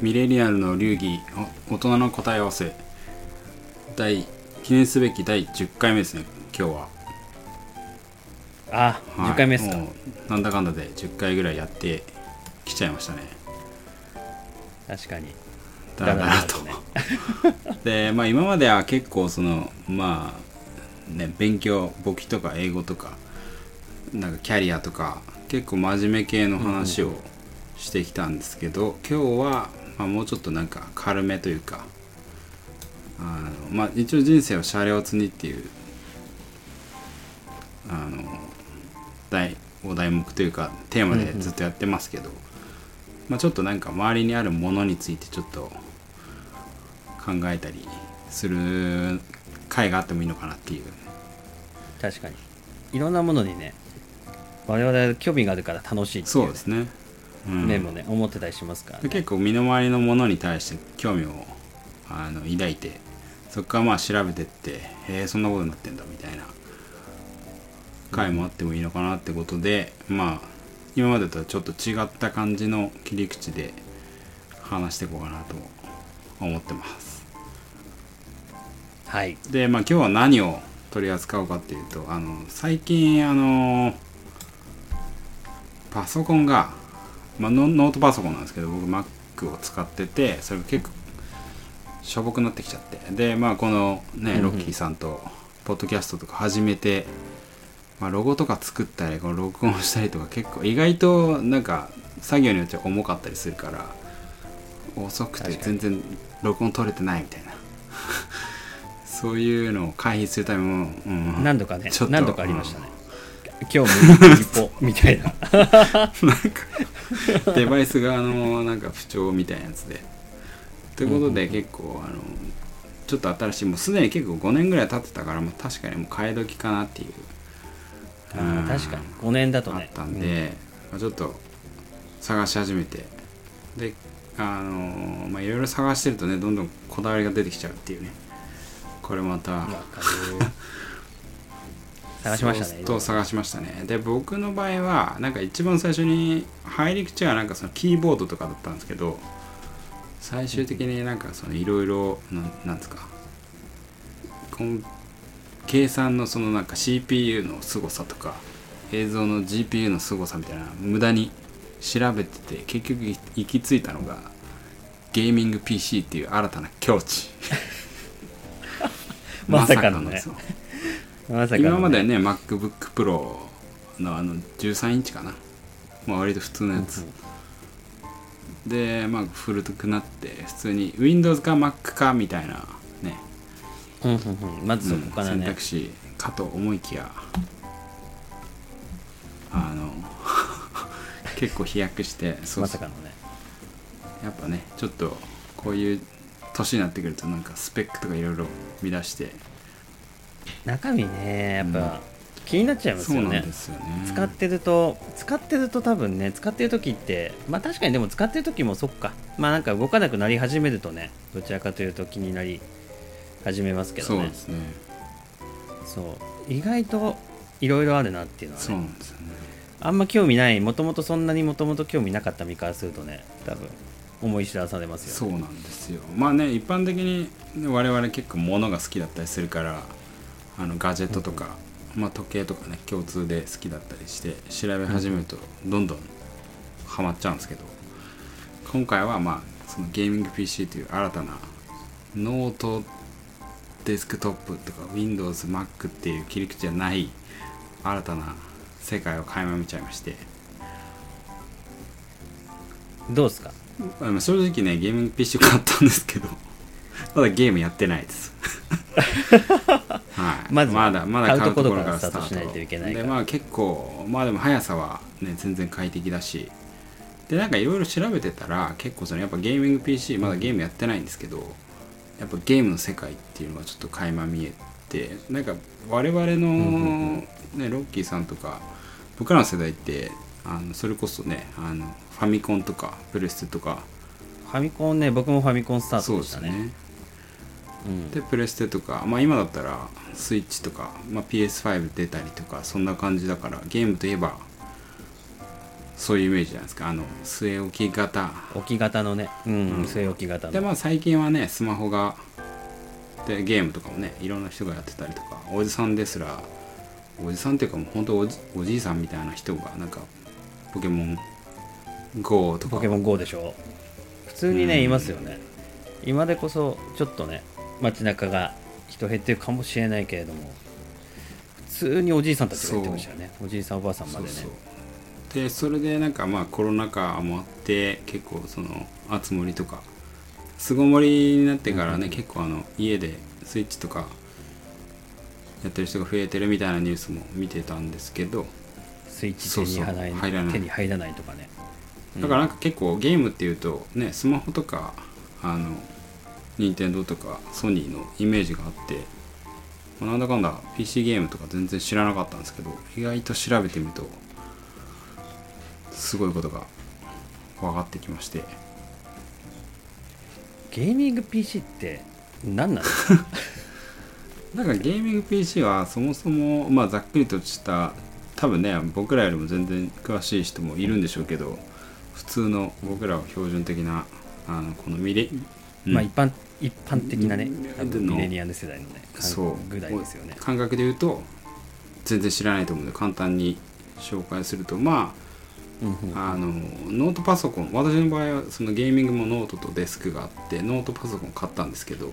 ミレニアルの流儀お大人の答え合わせ。第記念すべき第10回目ですね今日は、あ、はい。10回目ですか。なんだかんだで10回ぐらいやってきちゃいましたね。確かに。だらだらとね。でまあ今までは結構そのまあね勉強簿記とか英語とかなんかキャリアとか結構真面目系の話をしてきたんですけど、今日は、まあ、もうちょっとなんか軽めというかあのまあ一応人生をシャレオツにっていうあの題お題目というかテーマでずっとやってますけど、まあ、ちょっとなんか周りにあるものについてちょっと考えたりする回があってもいいのかなっていう。確かに。いろんなものにね我々興味があるから楽しいっていそうですね、うん面もね思ってたりしますから、ね、結構身の回りのものに対して興味をあの抱いてそこからまあ調べてってへえそんなことになってんだみたいな回もあってもいいのかなってことで、まあ今までとはちょっと違った感じの切り口で話していこうかなと思ってます。はい。でまあ今日は何を取り扱おうかっていうとあの最近あのパソコンが、まあ、ノノートパソコンなんですけど僕 Mac を使っててそれが結構しょぼくなってきちゃって。でまあこのねうんうん。ロッキーさんとポッドキャストとか始めて、まあ、ロゴとか作ったりこの録音したりとか結構意外となんか作業によっては重かったりするから遅くて全然録音取れてないみたいな。そういうのを回避するためも、うん、何度かね何度かありましたね、今日も一歩みたいな。なんかデバイス側のなんか不調みたいなやつで。ということで結構あのちょっと新しいもうすでに結構5年ぐらい経ってたからもう確かにもう替え時かなっていう。あー確かに。5年だとね。あったんで、まあ、ちょっと探し始めて。であのまあいろいろ探してるとねどんどんこだわりが出てきちゃうっていうね。これまた探しましたねと探しましたね。で僕の場合はなんか一番最初に入り口はなんかそのキーボードとかだったんですけど最終的になんかそのいろいろなんですか計算のそのなんか CPU の凄さとか映像の GPU の凄さみたいな無駄に調べてて結局行き着いたのがゲーミング PC っていう新たな境地。まさかのねまさかのね。今まではね MacBookPro のあの13インチかな、まあ、割と普通のやつ、でまあ古くなって普通に Windows か Mac かみたいなね、うんうんうん。まずそこから選ね、択肢かと思いきやあの 結構飛躍してそう。まさかのね。やっぱねちょっとこういう年になってくるとなんかスペックとかいろいろ見出して中身ねやっぱ気になっちゃいますよね。ですよね。使ってると使ってると多分ね使ってる時ってまあ確かにでも使ってる時もそっか。まあなんか動かなくなり始めるとねどちらかというと気になり始めますけどね。そうですね。そう。意外といろいろあるなっていうのはそうねね。あんま興味ないもともとそんなにもともと興味なかった身からするとね多分思い知らされますよ、ね、そうなんですよ。まあね一般的に我々結構物が好きだったりするからあのガジェットとか、まあ、時計とかね共通で好きだったりして調べ始めるとどんどんハマっちゃうんですけど今回はまあそのゲーミング PC という新たなノートデスクトップとか WindowsMac っていう切り口じゃない新たな世界を垣間見ちゃいましてどうですか？まあ正直ねゲーミング PC 買ったんですけどまだゲームやってないです はい、まずまだまだ買うところからスタートしないといけないでまあ結構まあでも速さはね全然快適だし。でなんかいろいろ調べてたら結構そのやっぱゲーミング PC まだゲームやってないんですけどやっぱゲームの世界っていうのがちょっと垣間見えてなんか我々の、ね、ロッキーさんとか僕らの世代ってあのそれこそねあのファミコンとかプレステとか。ファミコンね僕もファミコンスタートでしたねでプレステとか、まあ、今だったらスイッチとか、まあ、PS5 出たりとかそんな感じだからゲームといえばそういうイメージじゃないですか。あの据え置き型。置き型のね。うん、うん。据え置き型の。でまあ最近はねスマホがでゲームとかもねいろんな人がやってたりとかおじさんですらおじさんっていうかもう本当おじおじいさんみたいな人がなんかポケモン GO とか。ポケモン GO でしょ。普通にね、うん。いますよね。今でこそちょっとね街中が人減ってるかもしれないけれども普通におじいさんたちが言ってましたよね。おじいさんおばあさんまでね。そうそう。でそれでなんかまあコロナ禍もあって結構その熱盛とか巣ごもりになってからね、結構あの家でスイッチとかやってる人が増えてるみたいなニュースも見てたんですけど。スイッチ手に入らない。手に入らないとかね。だからなんか結構ゲームっていうとねスマホとかあの任天堂とかソニーのイメージがあってまあなんだかんだ PC ゲームとか全然知らなかったんですけど意外と調べてみるとすごいことが分かってきまして。ゲーミング PC って何なんですかなんかゲーミング PC はそもそもまあざっくりとした多分ね僕らよりも全然詳しい人もいるんでしょうけど普通の僕らは標準的なあのこのミレ、うん。まあ一般一般的なねミレニアム世代のねそう。ぐらいですよね。感覚で言うと全然知らないと思うので簡単に紹介するとまああのノートパソコン私の場合はそのゲーミングもノートとデスクがあってノートパソコン買ったんですけど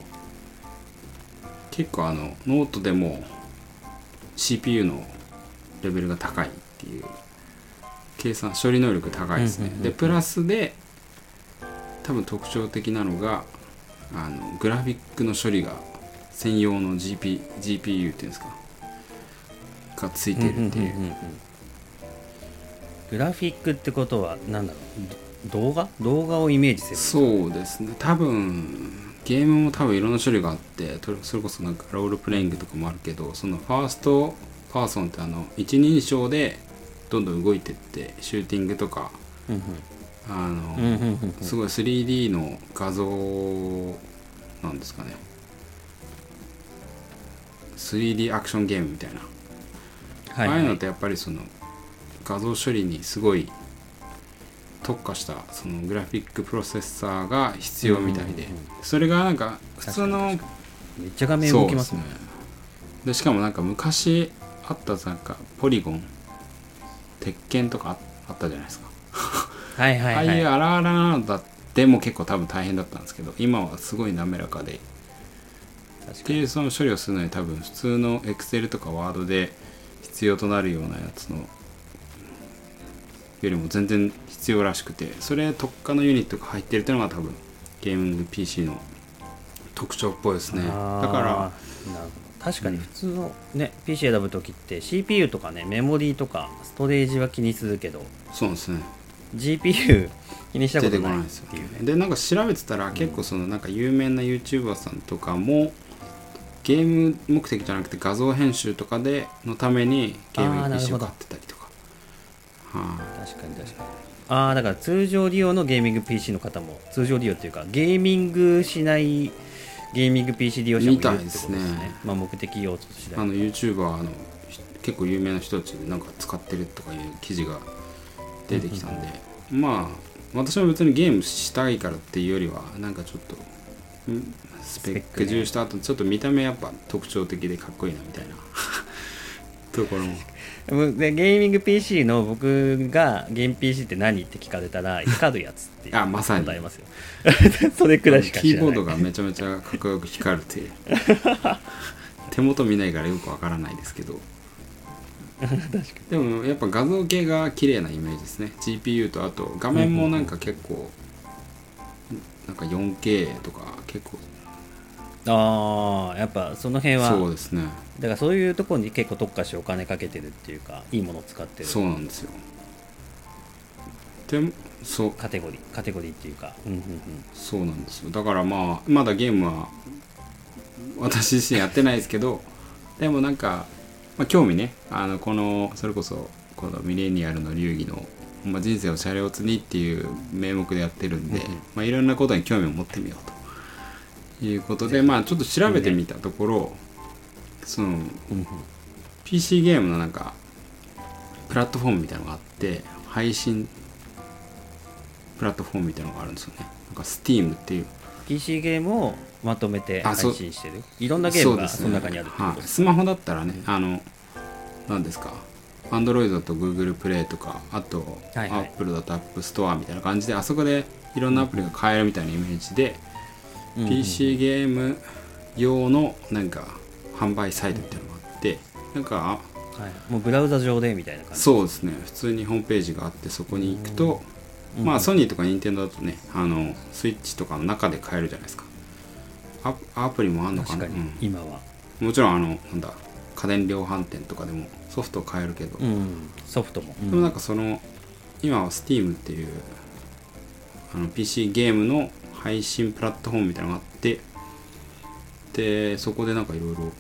結構あのノートでも CPU のレベルが高いっていう計算処理能力高いですね。でプラスで多分特徴的なのがあのグラフィックの処理が専用の GP GPU っていうんですか？がついてるっていう。グラフィックってことは何だろう？ど動画動画をイメージする。そうですね。多分ゲームも多分いろんな種類があってとそれこそなんかロールプレイングとかもあるけどそのファーストパーソンってあの一人称でどんどん動いてってシューティングとかうんあの、うんうんうん。うんすごい 3D の画像なんですかね。3D アクションゲームみたいな、はいああいうのってやっぱりその画像処理にすごい特化したそのグラフィックプロセッサーが必要みたいで、うんうんうんそれがなんか普通のめっちゃ画面動きますね。でしかもなんか昔あったなんかポリゴン鉄拳とかああったじゃないですか、はいはいああいうはい荒々なのだっても結構多分大変だったんですけど今はすごい滑らかで。っていうその処理をするのに多分普通の Excel とか Word で必要となるようなやつのよりも全然必要らしくてそれ特化のユニットが入ってるっていうのが多分ゲーミング PC の特徴っぽいですね。だからなるほど確かに普通のね PC 選ぶ時って CPU とかねメモリーとかストレージは気にするけど。そうですね GPU 気にしたことないっこないですよ。ていうねでなんか調べてたら結構そのなんか有名な YouTuber さんとかもゲーム目的じゃなくて画像編集とかでのためにゲームあーなる PC を買ってたりとか。はい確かに確かに。ああだから通常利用のゲーミング PC の方も通常利用っていうかゲーミングしないゲーミング PC 利用者もいるってことですね。ですね。まあ目的用途次第。あの YouTuber あのひ結構有名な人たちでなんか使ってるとかいう記事が出てきたんで、まあ私も別にゲームしたいからっていうよりはなんかちょっとんスペック重視した後ちょっと見た目やっぱ特徴的でかっこいいなみたいな。ところも。でゲーミング PC の僕がゲーム PC って何って聞かれたら光るやつってあまさに。答えますよ。それくらいしかキーボードがめちゃめちゃかっこよく光るっていう。手元見ないからよくわからないですけどでもやっぱ画像系が綺麗なイメージですね。GPU とあと画面もなんか結構なんか 4K とか結構。ああやっぱその辺はそうですね。だからそういうところに結構特化してお金かけてるっていうかいいものを使ってる。そうなんですよ。でもそう。カテゴリーカテゴリーっていうか、うんうんうん、そうなんですよ。だからまあまだゲームは私自身やってないですけどでもなんか、まあ、興味ねあのこのそれこそこのミレニアルの流儀の、まあ、人生を車両積にっていう名目でやってるんで、うんうん。まあ、いろんなことに興味を持ってみようと。いうことでまあちょっと調べてみたところその PC ゲームのなんかプラットフォームみたいなのがあって配信プラットフォームみたいなのがあるんですよね。なんか Steam っていう。PC ゲームをまとめて配信してる？いろんなゲームがその中にあるってことはい、スマホだったらねあの何ですか？Android と Google プレイとかあと、はいはい。Apple だと App Store みたいな感じであそこでいろんなアプリが買えるみたいなイメージで、うんうん PC ゲーム用のなんか販売サイトみたいなのがあってなんかはい、もうブラウザ上でみたいな感じ？そうですね。普通にホームページがあってそこに行くと、うんまあソニーとか任天堂だとねあのスイッチとかの中で買えるじゃないですかアアプリもあんのかな？確かにうん。今は、もちろんあのなんだ家電量販店とかでもソフトを買えるけど、うん、ソフトも、うん。でもなんかその今は Steam っていうあの PC ゲームの配信プラットフォームみたいなのがあってでそこでなんかいろいろ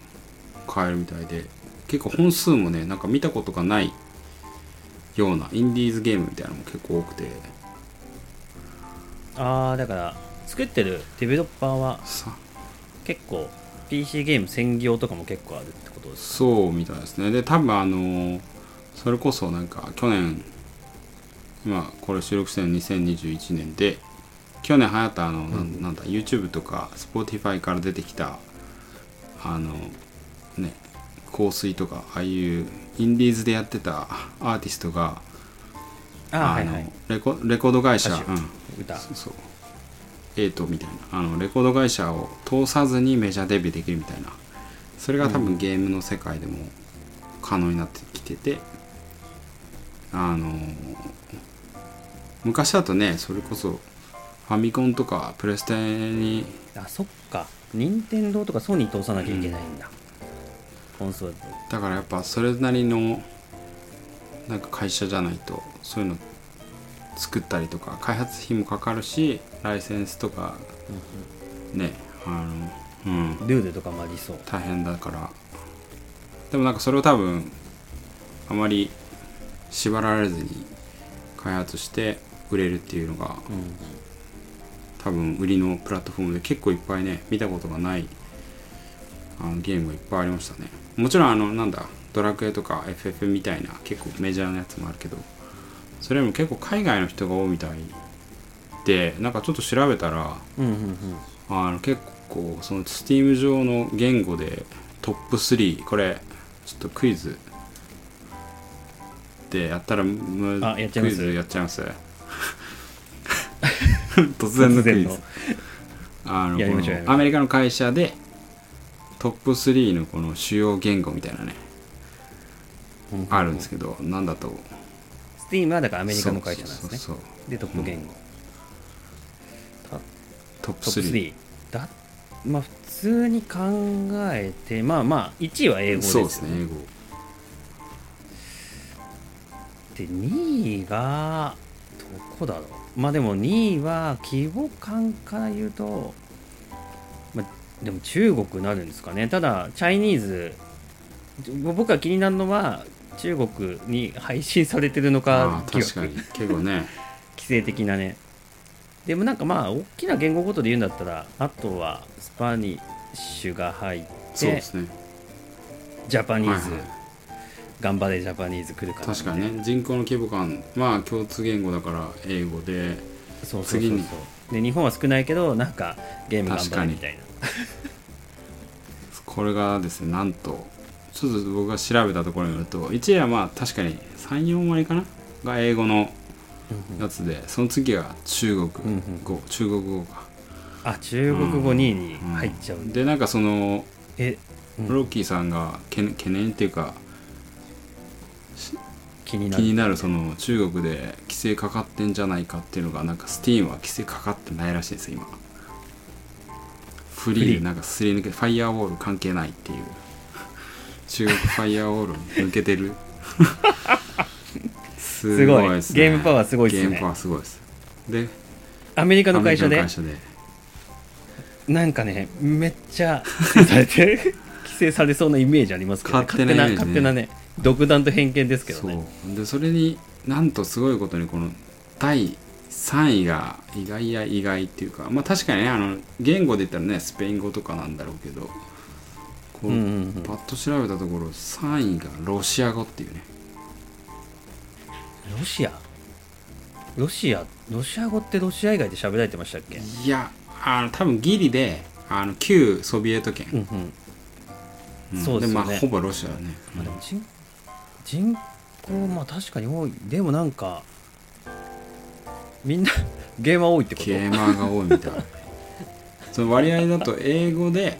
買えるみたいで結構本数もねなんか見たことがないようなインディーズゲームみたいなのも結構多くて。ああだから作ってるデベロッパーはさ結構 PC ゲーム専業とかも結構あるってことですそうみたいですね。で多分あのそれこそなんか去年今これ収録してるの2021年で去年流行ったあの、なんなんだ YouTube とか Spotify から出てきたあのね香水とかああいうインディーズでやってたアーティストがああはいはい。のレコレコード会社、うん、歌。そうそうエイトみたいな。あのレコード会社を通さずにメジャーデビューできるみたいな。それが多分ゲームの世界でも可能になってきてて、あの昔だとねそれこそファミコンとかプレステに。あそっか。任天堂とかソニー通さなきゃいけないんだ、コンソールだからやっぱそれなりのなんか会社じゃないとそういうの作ったりとか開発費もかかるしライセンスとかねあのうん。ルールとかもありそう。大変だから。でもなんかそれを多分あまり縛られずに開発して売れるっていうのがうん多分売りのプラットフォームで結構いっぱいね見たことがないあのゲームがいっぱいありましたね。もちろんあのなんだドラクエとか FF みたいな結構メジャーなやつもあるけどそれよりも結構海外の人が多いみたいでなんかちょっと調べたらうんうんうん。あの結構その Steam 上の言語でトップ3これちょっとクイズでやったらむあやっちゃいます？クイズやっちゃいます？突然のクイズ。あのアメリカの会社でトップ3のこの主要言語みたいなねあるんですけどなんだとスティームはだからアメリカの会社なんですね。でトップ言語、トップトップ3 3だまあ普通に考えてまあまあ1位は英語ですよそうですね英語。で2位がどこだろう。まあでも2位は規模感から言うと、まあ、でも中国になるんですかね。ただチャイニーズ僕が気になるのは中国に配信されてるのあか確か惑に。結構ね。規制的なね。でもなんかまあ大きな言語ごとで言うんだったらあとはスパニッシュが入ってそうですね。ジャパニーズ、はいはい。頑張れジャパニーズ来るから、確かにね。人口の規模感まあ共通言語だから英語でそうそうそう次に。そうで日本は少ないけどなんかゲーム頑張るみたいな。これがですねなんとちょっと僕が調べたところによると1位はまあ確かに34割かな？が英語のやつでその次が中国うんうん。語、中国語か。あ中国語2位に入っちゃう、でなんかそのえ、うん。ロッキーさんが懸懸念っていうか気になる。気になるその中国で規制かかってんじゃないかっていうのがなんか Steam は規制かかってないらしいです今。フリーなんかすり抜けファイヤーウォール関係ないっていう中国ファイヤーウォール抜けてる。すごいですね。ゲームパワーすごいっすね。ゲームパワーすごいです。でアメリカの会社で？なんかねめっちゃ規制されて 規制されそうなイメージありますけど、ね、勝手なね。勝手なね独断と偏見ですけどそねう。でそれになんとすごいことにこの第3位が意外や意外っていうかまあ確かにねあの言語で言ったらねスペイン語とかなんだろうけどこう、うんうんうん。パッと調べたところ3位がロシア語っていうね。ロシア？ロシア？ロシア語ってロシア以外で喋られてましたっけ？いやあの多分ギリであの旧ソビエト圏、うんうん。ん。そうですよね。まあほぼロシアだね、まあでも人人口まあ確かに多い。でもなんかみんなゲーマー多いってこと？ゲーマーが多いみたい その割合だと英語で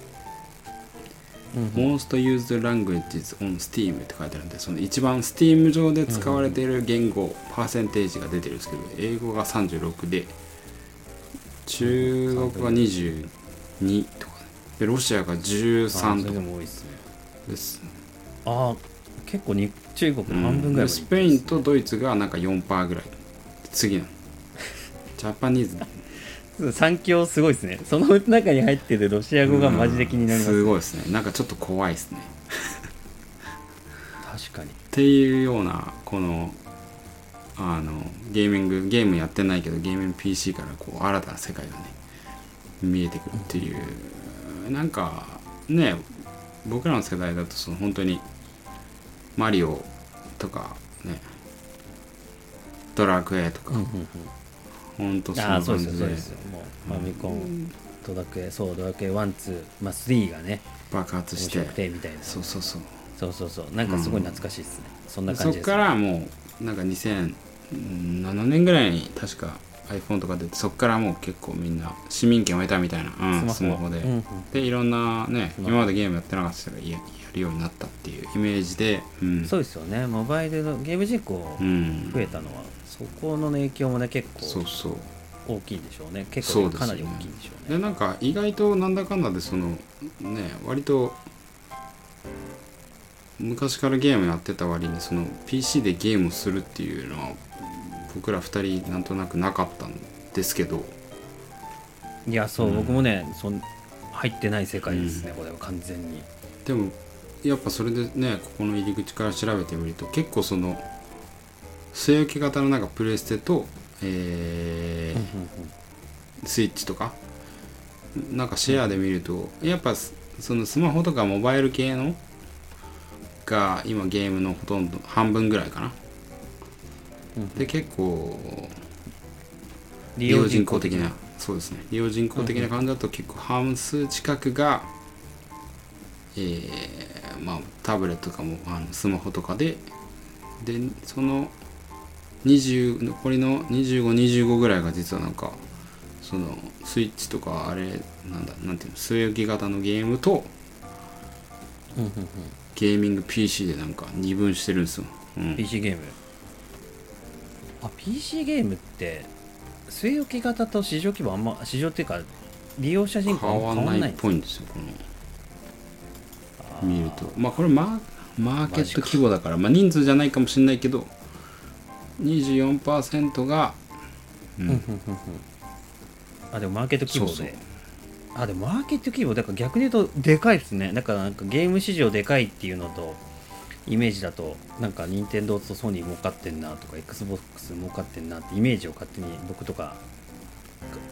Most used languages on Steam って書いてあるんでその一番 Steam 上で使われている言語、パーセンテージが出てるんですけど英語が36で。中国が22とかね。でロシアがあ13それでとかも多いですね。ああ結構に中国の半分ぐらいまででスペインとドイツがなんか4%ぐらい。次なの。ジャパニーズ三強すごいですね。その中に入ってるロシア語がマジで気になります,、すごいですね。なんかちょっと怖いですね。確かに。っていうようなこのあのゲーミングゲームやってないけどゲーミング PC からこう新たな世界がね見えてくるっていう。なんかね僕らの世代だとその本当にマリオとかねドラクエとか、うんうんうん本当そんああそうですそうですよ。もうファミコンドラクエそうドラクエワンツーまあ3がね爆発して。面白くてみたいな。そうそうそう。そうそうそう。なんかすごい懐かしいですね、そんな感じですそっからもうなんか2007年ぐらいに確か iPhone とか出てそっからもう結構みんな市民権を得たみたいな、うん、スマホ。で、うんうん。でいろんなね今までゲームやってなかった人がややるようになったっていうイメージでうん。そうですよね。モバイルのゲーム人口うん。増えたのは、そこの影響もね結構そうそう。大きいんでしょうね。結そうですね。構かなり大きいんでしょうね。でなんか意外となんだかんだでそのね割と昔からゲームやってた割にその PC でゲームをするっていうのは僕ら2人なんとなくなかったんですけど。いやそう、うん。僕もねそん入ってない世界ですね、これは完全に。でもやっぱそれでねここの入り口から調べてみると結構その据え置き型のなんかプレステと、えースイッチとかなんかシェアで見るとやっぱそのスマホとかモバイル系のが今ゲームのほとんど半分ぐらいかな。うんうんで結構利利用人口的なそうですね。利用人口的な感じだと結構半数近くが、えーまあタブレットとかもあのスマホとかででその20残りの2525ぐらいが実はなんかそのスイッチとかあれなんだなんていうの据え置き型のゲームとゲーミング PC でなんか二分してるんですよ、うん、PC ゲームあ PC ゲームって据え置き型と市場規模あんま市場っていうか利用者人口あんま変わんないっぽいんですよこの。見ると。まあこれマーマーケット規模だからまあ人数じゃないかもしれないけど24%が、うんうんうんうん。うん。あでもマーケット規模で。そうそう。あでもマーケット規模だから逆に言うとでかいですね。だからなんかゲーム市場でかいっていうのとイメージだとなんか任天堂とソニー儲かってんなとか XBOX 儲かってんなってイメージを勝手に僕とか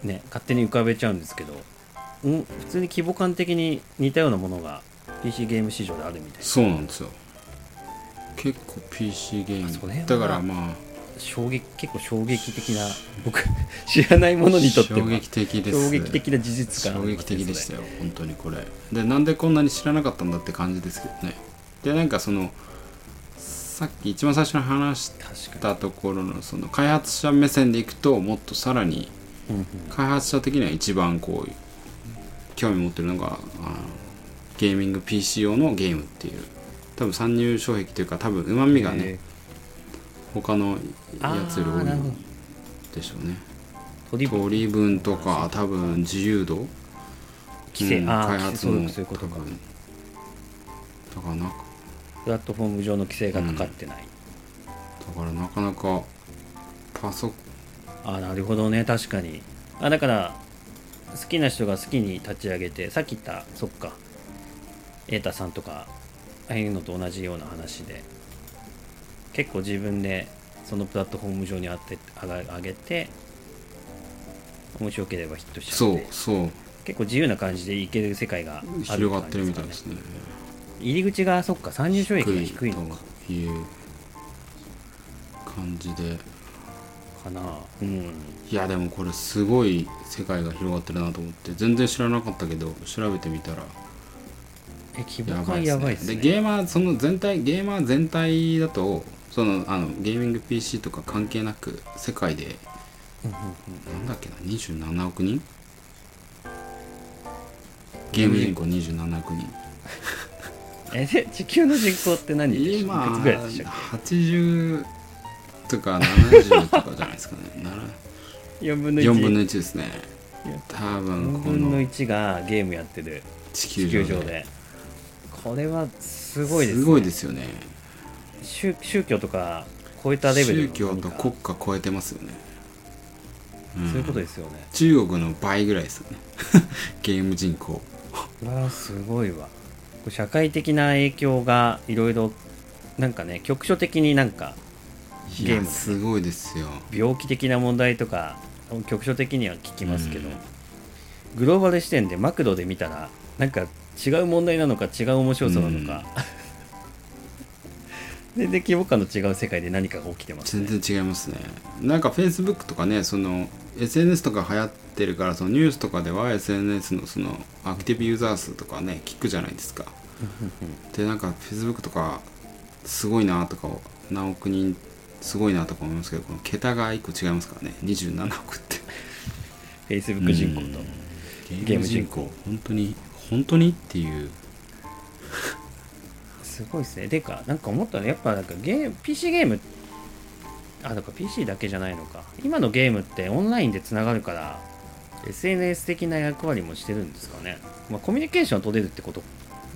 ね勝手に浮かべちゃうんですけど、うん、普通に規模感的に似たようなものが PC ゲーム市場であるみたいな。そうなんですよ。結構 PC ゲーム。だからまあ衝撃結構衝撃的な僕知らないものにとっては。衝撃的です。衝撃的な事実感衝撃的でしたよよ本当にこれ。でなんでこんなに知らなかったんだって感じですけどねでなんかそのさっき一番最初に話したところのその開発者目線でいくともっとさらに開発者的には一番こう興味持ってるのがあのゲーミング PC 用のゲームっていう多分参入障壁というか多分うまみがねへ他のやつより多いでしょうね。ー取り分とか多分自由度。規制、うん開発もそういうこと分。だからなだプラットフォーム上の規制がかかってない、からなかなかパソああなるほどね。確かに。あだから好きな人が好きに立ち上げてさっき言ったそっか。瑛太さんとかああいうのと同じような話で。結構自分でそのプラットフォーム上に当て上げて面白ければヒットしちゃそうって。そう結構自由な感じでいける世界があるって感じ広がってるみたいですね入り口がそっか参入障壁が低いのか。という感じで。かな。うん。いやでもこれすごい世界が広がってるなと思って。全然知らなかったけど調べてみたら。え規模やば感やばいっすね。でゲーマーその全体ゲーマー全体だとそのあのゲーミング PC とか関係なく世界でうんうんうん。なんだっけな27億人？ゲーム人口27億人 えで地球の人口って何人今いくつぐらいでしたっ80とか70とかじゃないですかね。け4分の1 4分の1ですね。多4分こ分のの1がゲームやってる。地地球上で。球上で。これはすごいです、ね、すごいですよね。宗宗教とか超えたレベル宗教と国家超えてますよね、ん。そういうことですよね。中国の倍ぐらいですよね。ゲーム人口。わあすごいわ社会的な影響がいろいろなんかね局所的になんかゲームすごいですよ。病気的な問題とか局所的には聞きますけど、うん。グローバル視点でマクドで見たらなんか違う問題なのか違う面白さなのか、全然規模感の違う世界で何かが起きてますね。全然違いますね。なんか Facebook とかねその SNS とか流行ってるからそのニュースとかでは SNS のそのアクティブユーザー数とかね聞くじゃないですか。でなんか Facebook とかすごいなとか何億人すごいなとか思いますけどこの桁が1個違いますからね。27億って。Facebook 人口と、ゲーム人口。本当に本当にっていう。すごいですね。でかなんか思ったねやっぱなんかゲーム PC ゲームあだから PC だけじゃないのか。今のゲームってオンラインでつながるから SNS 的な役割もしてるんですかね、まあ、コミュニケーションを取れるってこと。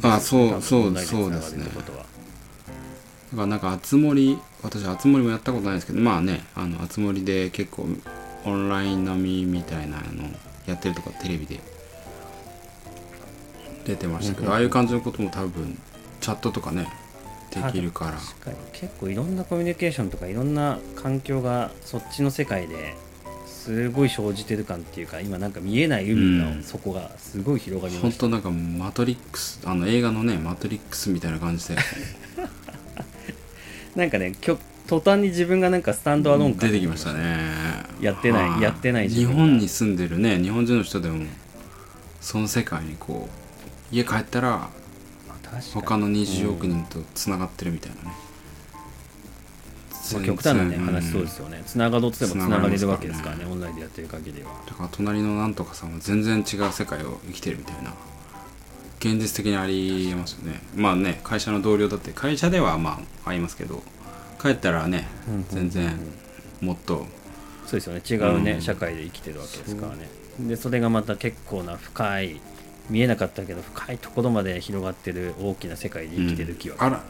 あそうそうそうですね。だからなんかあつ森私あつ森もやったことないですけどまあねあのあつ森で結構オンライン並みみたいなのやってるとかテレビで。出てましたけうんうんうん。どああいう感じのことも多分チャットとかねできるから。確かに。結構いろんなコミュニケーションとかいろんな環境がそっちの世界ですごい生じてる感っていうか今なんか見えない海うんの底がすごい広がりました、本当なんかマトリックスあの映画のねマトリックスみたいな感じで。なんかねきょ途端に自分がなんかスタンドアローン感出てきましたね。やってないはい。やってない自日本に住んでるね日本人の人でもその世界にこう家帰ったら他の20億人とつながってるみたいなね、まあ、極端なね話そうですよね。つながろうとしてもつながれるわけですからね繋オンラインでやってる限りは。だから隣のなんとかさんは全然違う世界を生きてるみたいな。現実的にありえますよね。まあね会社の同僚だって会社ではまあ会いますけど帰ったらね全然もっとそうですよね。違うね、うん。社会で生きてるわけですからね。でそれがまた結構な深い見えなかったけど深いところまで広がってる大きな世界で生きてる気は、あら。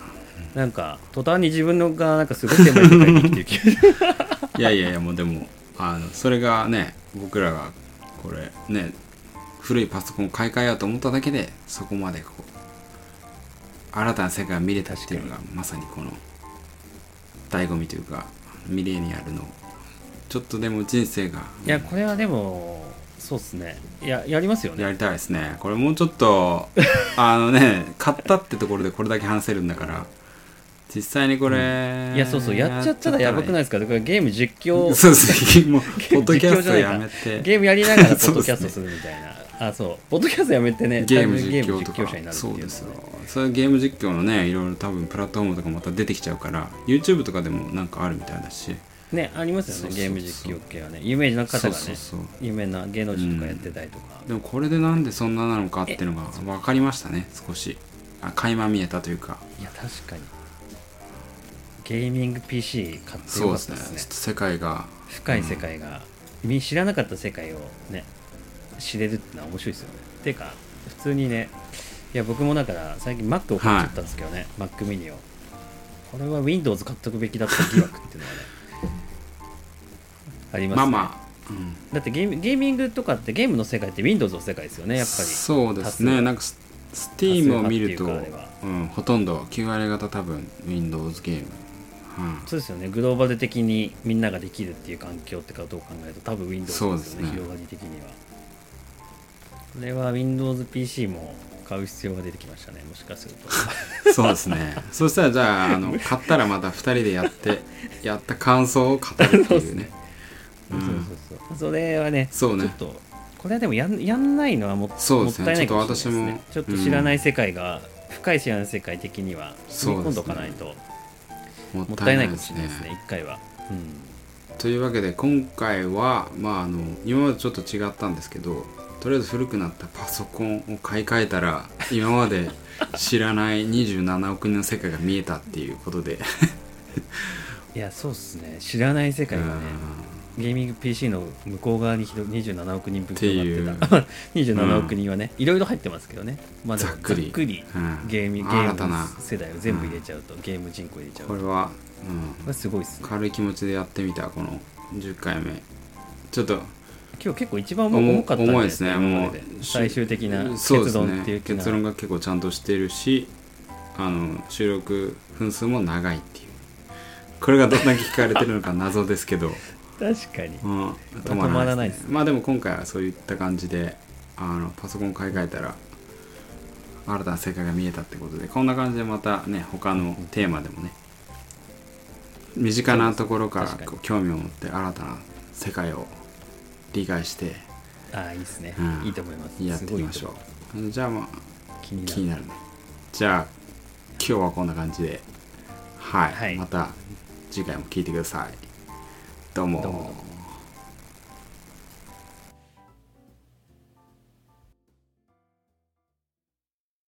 なんか途端に自分のがなんかすごい狭い世界で生きてる気が。いやいやいやもうでもあのそれがね僕らがこれね古いパソコンを買い替えようと思っただけでそこまでこう新たな世界が見れたっていうのがまさにこの醍醐味というかミレニアルのちょっとでも人生がいやこれはでもそうっすね。いややりますよね。やりたいですね。これもうちょっと あのね買ったってところでこれだけ話せるんだから実際にこれ、いやそうそう。やっちゃったらやばくないですか？だからゲーム実況。そうですねもう ポッドキャストやめて。ゲームやりながらポッドキャストするみたいな、あそう。ポッドキャストやめてね。ゲーム実況とか。者になるっていうそですよ。そういうゲーム実況のねいろいろ多分プラットフォームとかまた出てきちゃうから YouTube とかでもなんかあるみたいだしねありますよねゲーム実況系はね。有名な方がね有名な芸能人とかやってたりとか、でもこれでなんでそんななのかっていうのが分かりましたね少し。あ垣間見えたというか。いや確かに。ゲーミング PC 買ってそうですね。よかったですね。ちょっと世界が。深い世界が、み知らなかった世界をね知れるってのは面白いですよね。ていうか普通にねいや僕もだから最近 Mac を買っちゃったんですけどね、Mac mini を。これは Windows 買っとくべきだった疑惑っていうのはねありますね。まあまあ、うん、だってゲームゲーミングとかってゲームの世界って Windows の世界ですよねやっぱり。そうですね。なんかス Steam を見ると、うん、ほとんど9割方多分 Windows ゲーム、うん、そうですよね。グローバル的にみんなができるっていう環境ってことを考えると多分 Windows ですよねそうですね。広がり的には。これは WindowsPC も買う必要が出てきましたねもしかすると。そうですね。そしたらじゃああの買ったらまた2人でやってやった感想を語るっていうね そうそうそう。それはね。そうねちょっとこれはでもやんやんないのはもそうですね。もったいないかもしれないですね。ちちょっと私もょっと知らない世界が、深い知らない世界的には踏み込んどかないとももったいないかもしれないですね一回は、うん、というわけで今回はまああの今までちょっと違ったんですけどとりあえず古くなったパソコンを買い替えたら 今まで知らない27億人の世界が見えたっていうことで。いやそうっすね。知らない世界がねゲーミング PC の向こう側に広27億人分広がってた。27 億人はねいろいろ入ってますけどね。まあざっくり。うん。ゲームゲ新たな。ーム世代を全部入れちゃうと、ゲーム人口入れちゃうと。ここれは、れすごいっすうん、ね。軽い気持ちでやってみたこの10回目。ちょっと今日結構一番重かったんじゃない重いですねもう。で最終的な結論っていうね結論が結構ちゃんとしてるしあの収録分数も長いっていう。これがどんだけ聞かれてるのか謎ですけど、確かに。うん、止まらないですね。まあでも今回はそういった感じであのパソコン買い替えたら新たな世界が見えたってことでこんな感じでまたね他のテーマでもね身近なところからこう興味を持って新たな世界を理解してああいいですね、うん。いいと思います。やっていきましょう。じゃあまあ気になるね。じゃあ今日はこんな感じで。はい、はい。また次回も聞いてくださいどうも。